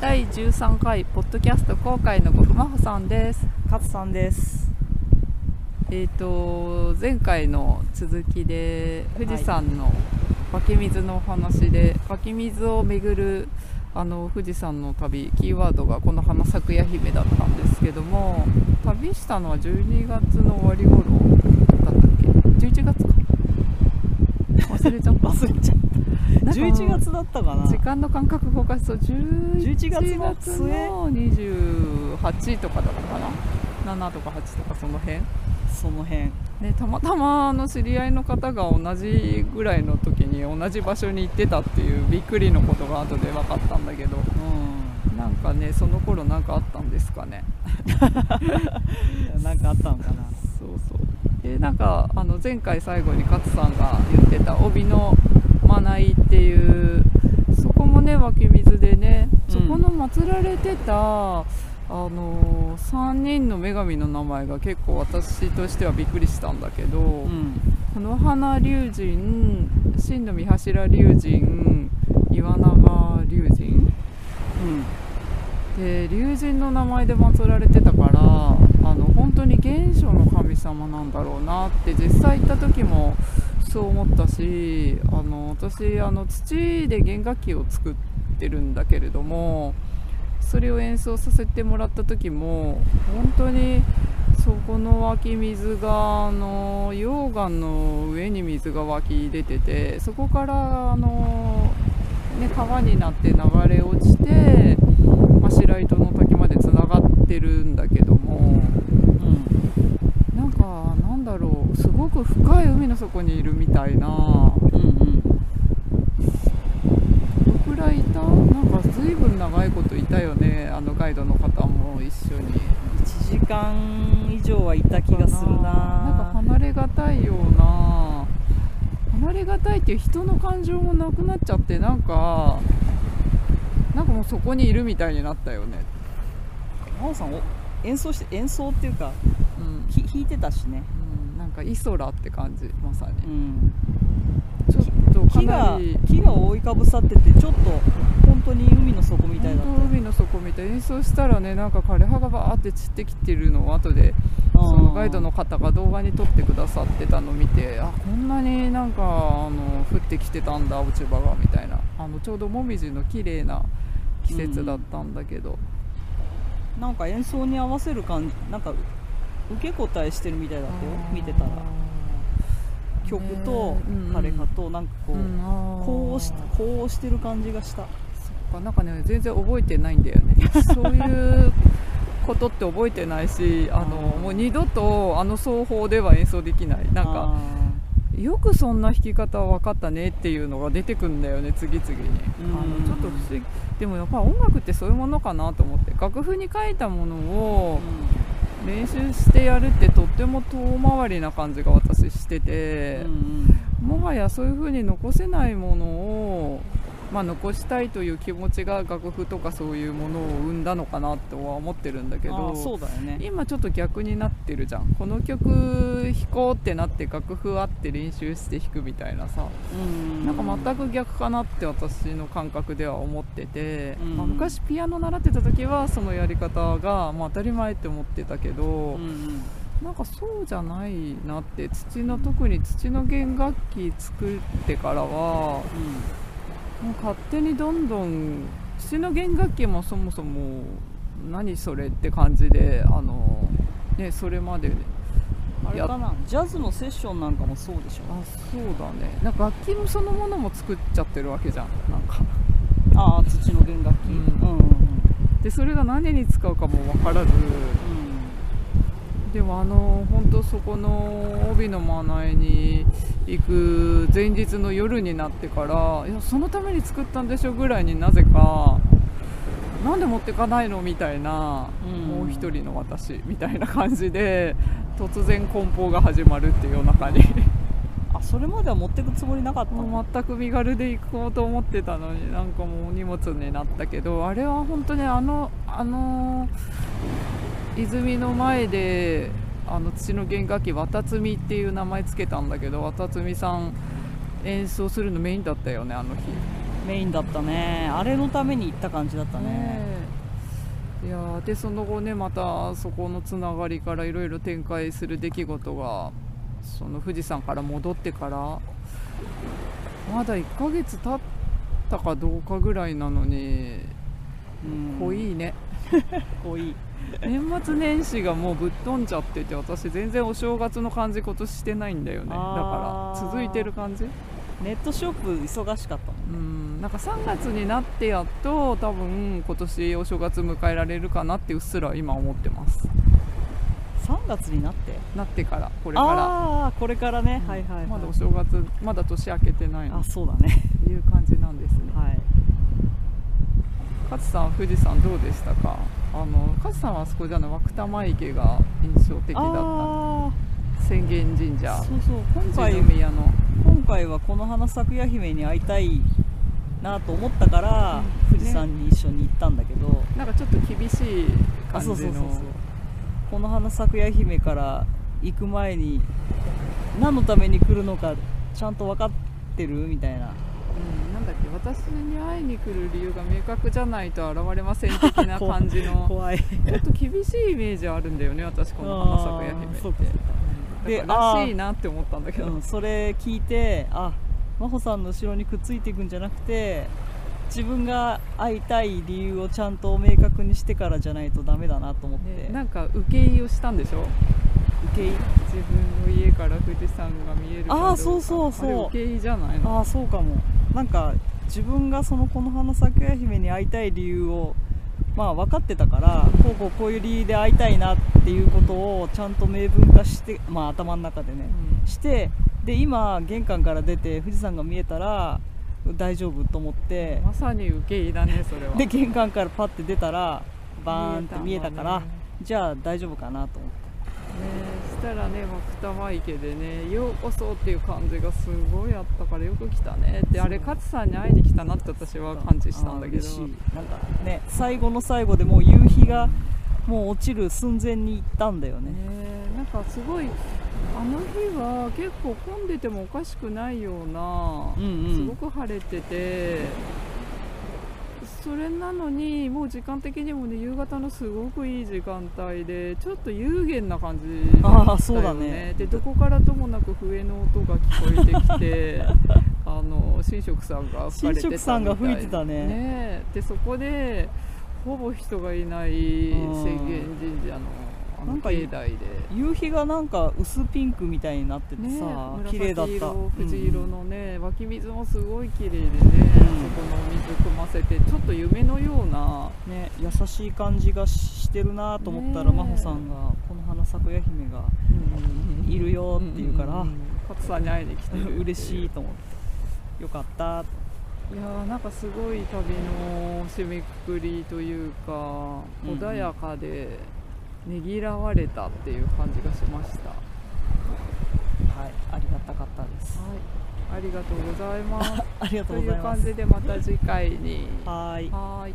第13回ポッドキャスト公開のごふまほさんです。勝さんです。えっ、と前回の続きで富士山の湧き水のお話で、湧き水を巡るあの富士山の旅キーワードがこの花咲くや姫だったんですけども旅したのは12月の終わり頃だったっけ？11月か忘れちゃった。忘れちゃった。なんか11月だったかな。時間の感覚動かすと11 11月の月末の28とかだったかな。7とか8とかその辺。その辺。ね、たまたまあの知り合いの方が同じぐらいの時に同じ場所に行ってたっていうびっくりのことが後で分かったんだけど。うなんかねその頃なんかあったんですかね。ん なんかあったのかな。そうそうでなんかあの前回最後に勝さんが言ってた帯のまないっていうそこもね湧き水でねうん。そこの祀られてた、あの3人の女神の名前が結構私としてはびっくりしたんだけど、うん。この花龍神真の御柱龍神岩永龍神。うん。で龍神の名前で祀られてたからあの本当に原初の神様なんだろうなって実際行った時もそう思ったしあの私あの土で弦楽器を作ってるんだけれどもそれを演奏させてもらった時も本当にそこの湧き水があの溶岩の上に水が湧き出ててそこからあの、ね、川になって流れ落ちて、まあ、白糸の滝までつながってるんだけどもかなんだろうすごく深い海の底にいるみたいな。うんうんどのくらいいたなんか随分長いこといたよねあのガイドの方も一緒に。1時間以上はいた気がするな。なんか離れがたいような離れがたいっていう人の感情もなくなっちゃってなんかなんかもうそこにいるみたいになったよね、真央さんお演奏して演奏っていうかうんひ弾いてたしね。うん、なんかイソラって感じまさうにん。ちょっとか木が木が覆いかぶさっててちょっと本当に海の底みたいだっ本当海の底みたい。演奏したらねなんか枯葉がバーって散ってきてるのを後でたそのガイドの方が動画に撮ってくださってたのを見てあこんなになんかあの降ってきてたんだ落ち葉がみたいな。あのちょうどもみじの綺麗な季節だったんだけど、なんか演奏に合わせる感じなんか受け答えしてるみたいだったよ。見てたら。曲とねうんうん。枯葉となんかこう、こうしこうしてる感じがした。そっか。なんかね全然覚えてないんだよね。そういうことって覚えてないしあのもう二度とあの奏法では演奏できない。なんかよくそんな弾き方分かったねっていうのが出てくんだよね次々に。あうん。のちょっと不思議。でもやっぱ音楽ってそういうものかなと思って。楽譜に書いたものあーを練習してやるってとっても遠回りな感じが私しててうんうん。もはやそういう風に残せないものをまあ、残したいという気持ちが楽譜とかそういうものを生んだのかなとは思ってるんだけあどーそうだよね。今ちょっと逆になってるじゃん。この曲弾こうってなって楽譜あって練習して弾くみたいなさ。うん。なんか全く逆かなって私の感覚では思ってて、うん。まあ昔ピアノ習ってた時はそのやり方がまあ当たり前って思ってたけど、なんかそうじゃないなって土の特に土の弦楽器作ってからはもう勝手にどんどん土の弦楽器もそもそも何それって感じであのねそれまであれかな？ジャズのセッションなんかもそうでしょ。あそうだね。なんか楽器そのものも作っちゃってるわけじゃん。なんか。ああ土の弦楽器。ううんんうんうん。でそれが何に使うかも分からずでもあの本当そこの帯のまなえに行く前日の夜になってからいやそのために作ったんでしょぐらいになぜかなんで持ってかないのみたいな、うん。もう一人の私みたいな感じで突然梱包が始まるっていう夜中に。あそれまでは持ってくつもりなかった？のもう全く身軽で行こうと思ってたのになんかもう荷物になったけどあれは本当にあのあの泉の前であの土の弦楽器綿積みっていう名前つけたんだけど綿積みさん演奏するのメインだったよねあの日。メインだったね。あれのために行った感じだったね。え。いやーでその後ねまたそこのつながりからいろいろ展開する出来事がその富士山から戻ってからまだ1ヶ月経ったかどうかぐらいなのにうん。濃いね、濃い年末年始がもうぶっ飛んじゃってて私全然お正月の感じ今年してないんだよね。だから続いてる感じ？ネットショップ忙しかった。もんうん。なんか3月になってやっと多分今年お正月迎えられるかなってうっすら今思ってます。3月になって？なってからこれから。ああーこれからね、はいはい、はい、まだお正月まだ年明けてないの。あそうだね。という感じなんですね。はい。勝さん富士山どうでしたか？あの勝さんはあそこじゃない涌田前池が印象的だった。あ浅間神社。あそうそう。今回宮の今回はこの花咲夜姫に会いたいなと思ったから、うん。富士山に一緒に行ったんだけど、なんかちょっと厳しいあ感じの。そうそうそうこの花咲夜姫から行く前に何のために来るのかちゃんと分かってるみたいな。うん、私に会いに来る理由が明確じゃないと現れません的な 感じの。怖い。ちょっと厳しいイメージあるんだよね私この花咲夜姫って。ででらしいなって思ったんだけど、うん、それ聞いてあ真帆さんの後ろにくっついていくんじゃなくて自分が会いたい理由をちゃんと明確にしてからじゃないとダメだなと思って、ねなんか受け入れをしたんでしょ？受け入自分の家から富士山が見えるあーそうそうそう。あれ受け入れじゃないの？ああそうかも。なんか自分がそのこの花咲夜姫に会いたい理由をまあ分かってたからこうこうこういう理由で会いたいなっていうことをちゃんと明文化してまあ頭の中でねしてで今玄関から出て富士山が見えたら大丈夫と思ってまさに受け入れだねそれは。で玄関からパッて出たらバーンって見えたからね。じゃあ大丈夫かなと思ってしたらね涌田前池でねようこそっていう感じがすごいあったからよく来たねってあれ勝さんに会いに来たなって私は感知したんだけど。なんかね最後の最後でもう夕日がもう落ちる寸前に行ったんだよね。ねなんかすごいあの日は結構混んでてもおかしくないような、うんうん。すごく晴れててそれなのにもう時間的にもね夕方のすごくいい時間帯でちょっと有限な感じだったよあーそうだね。でどこからともなく笛の音が聞こえてきて あの神職さんが吹かれてた職さんが吹いてたね。ねでそこでほぼ人がいないうん。浅間神社のあのなんか境内で。夕日がなんか薄ピンクみたいになっててねさ、紫綺麗だった。色藤色のね、湧き水もすごい綺麗でね、ん。そこの水汲ませてちょっと夢のようなうんね、優しい感じがしてるなと思ったら、ね真帆さんがこの花咲くや姫がいるよって言うから、勝さん。に会いに来てる嬉しいと思って。よかった。いやーなんかすごい旅の締めくくりというか、うんうん。穏やかでねぎらわれたっていう感じがしました。ははいありがたかったです。い。ありがとうございます。ありがとといううございます。感じでまた次回に。はーい。はーい